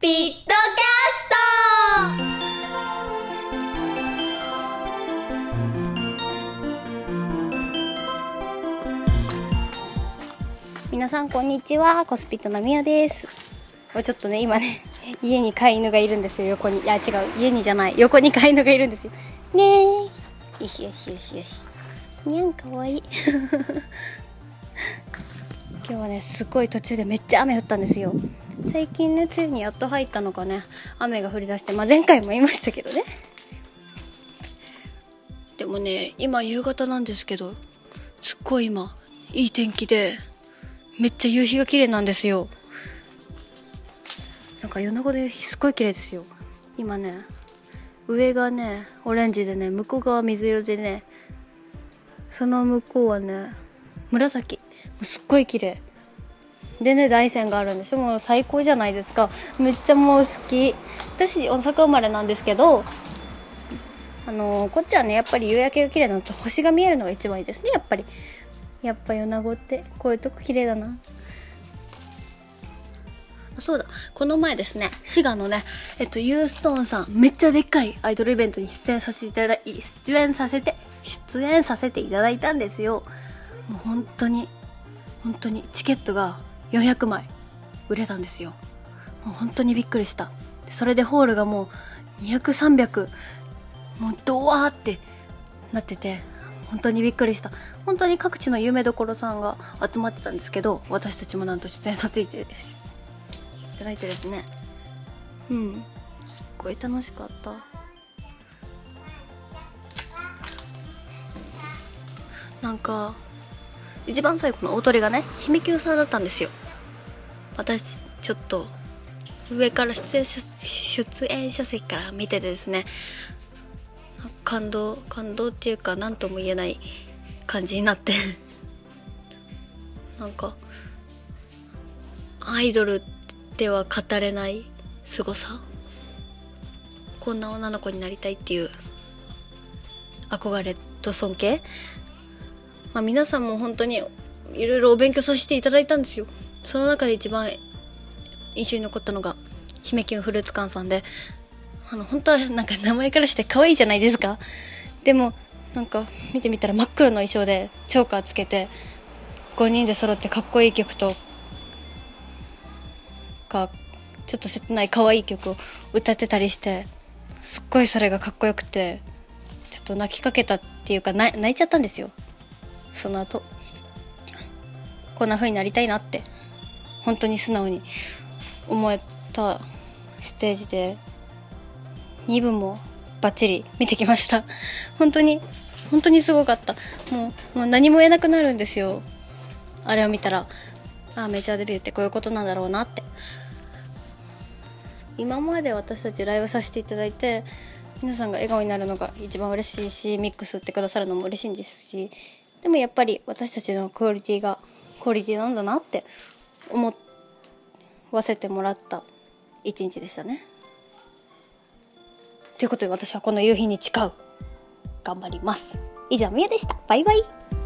ピットキャスト。皆さんこんにちは。コスピットのみやです。ちょっとね今ね 家に飼い犬がいるんですよ。横に。いや違う。家にじゃない。横に飼い犬がいるんですよ。ねえよしよしよしよし。にゃんかわいい。今日はねすごい途中でめっちゃ雨降ったんですよ。最近ね梅雨にやっと入ったのかね。雨が降り出して、まあ、前回も言いましたけどね。でもね今夕方なんですけどすっごい今いい天気でめっちゃ夕日が綺麗なんですよ。なんか米子で夕日すっごい綺麗ですよ。今ね上がねオレンジでね向こう側水色でねその向こうはね紫すっごい綺麗。でね大山があるんでしょもう最高じゃないですか。めっちゃもう好き。私大阪生まれなんですけどあのー、こっちはねやっぱり夕焼けが綺麗なのと星が見えるのが一番いいですねやっぱり。やっぱ米子って。こういうとこ綺麗だな。そうだ。この前ですね滋賀のねえっとユーストーンさんめっちゃでっかいアイドルイベントに出演させていただい出演させて出演させていただいたんですよ。もう本当に本当にチケットが400枚売れたんですよ。もう本当にびっくりした。それでホールがもう200300もうドワーってなってて本当にびっくりした。本当に各地の有名どころさんが集まってたんですけど私たちもなんと出演させていただいてですね。うん。すっごい楽しかった。なんか一番最後の大鳥がね姫級さんだったんですよ。私ちょっと上から出演者出演者席から見てですね感動感動っていうか何とも言えない感じになって なんかアイドルでは語れない凄さ。こんな女の子になりたいっていう憧れと尊敬まあ、皆さんも本当にいろいろお勉強させていただいたんですよ。その中で一番印象に残ったのが姫キュンフルーツ館さんで。あの本当はなんか名前からして可愛いじゃないですか。でもなんか見てみたら真っ黒の衣装でチョーカーつけて5人で揃ってかっこいい曲とかちょっと切ない可愛い曲を歌ってたりしてすっごいそれがかっこよくてちょっと泣きかけたっていうか泣いちゃったんですよ。その後こんな風になりたいなって本当に素直に思えたステージで2部もバッチリ見てきました。本当に本当にすごかった。もうもう何も言えなくなるんですよ。あれを見たらああメジャーデビューってこういうことなんだろうなって。今まで私たちライブさせていただいて皆さんが笑顔になるのが一番嬉しいしミックスってくださるのも嬉しいんですしでもやっぱり私たちのクオリティがクオリティなんだなって思わせてもらった一日でしたね。ということで私はこの夕日に誓う頑張ります。以上みやでした。バイバイ。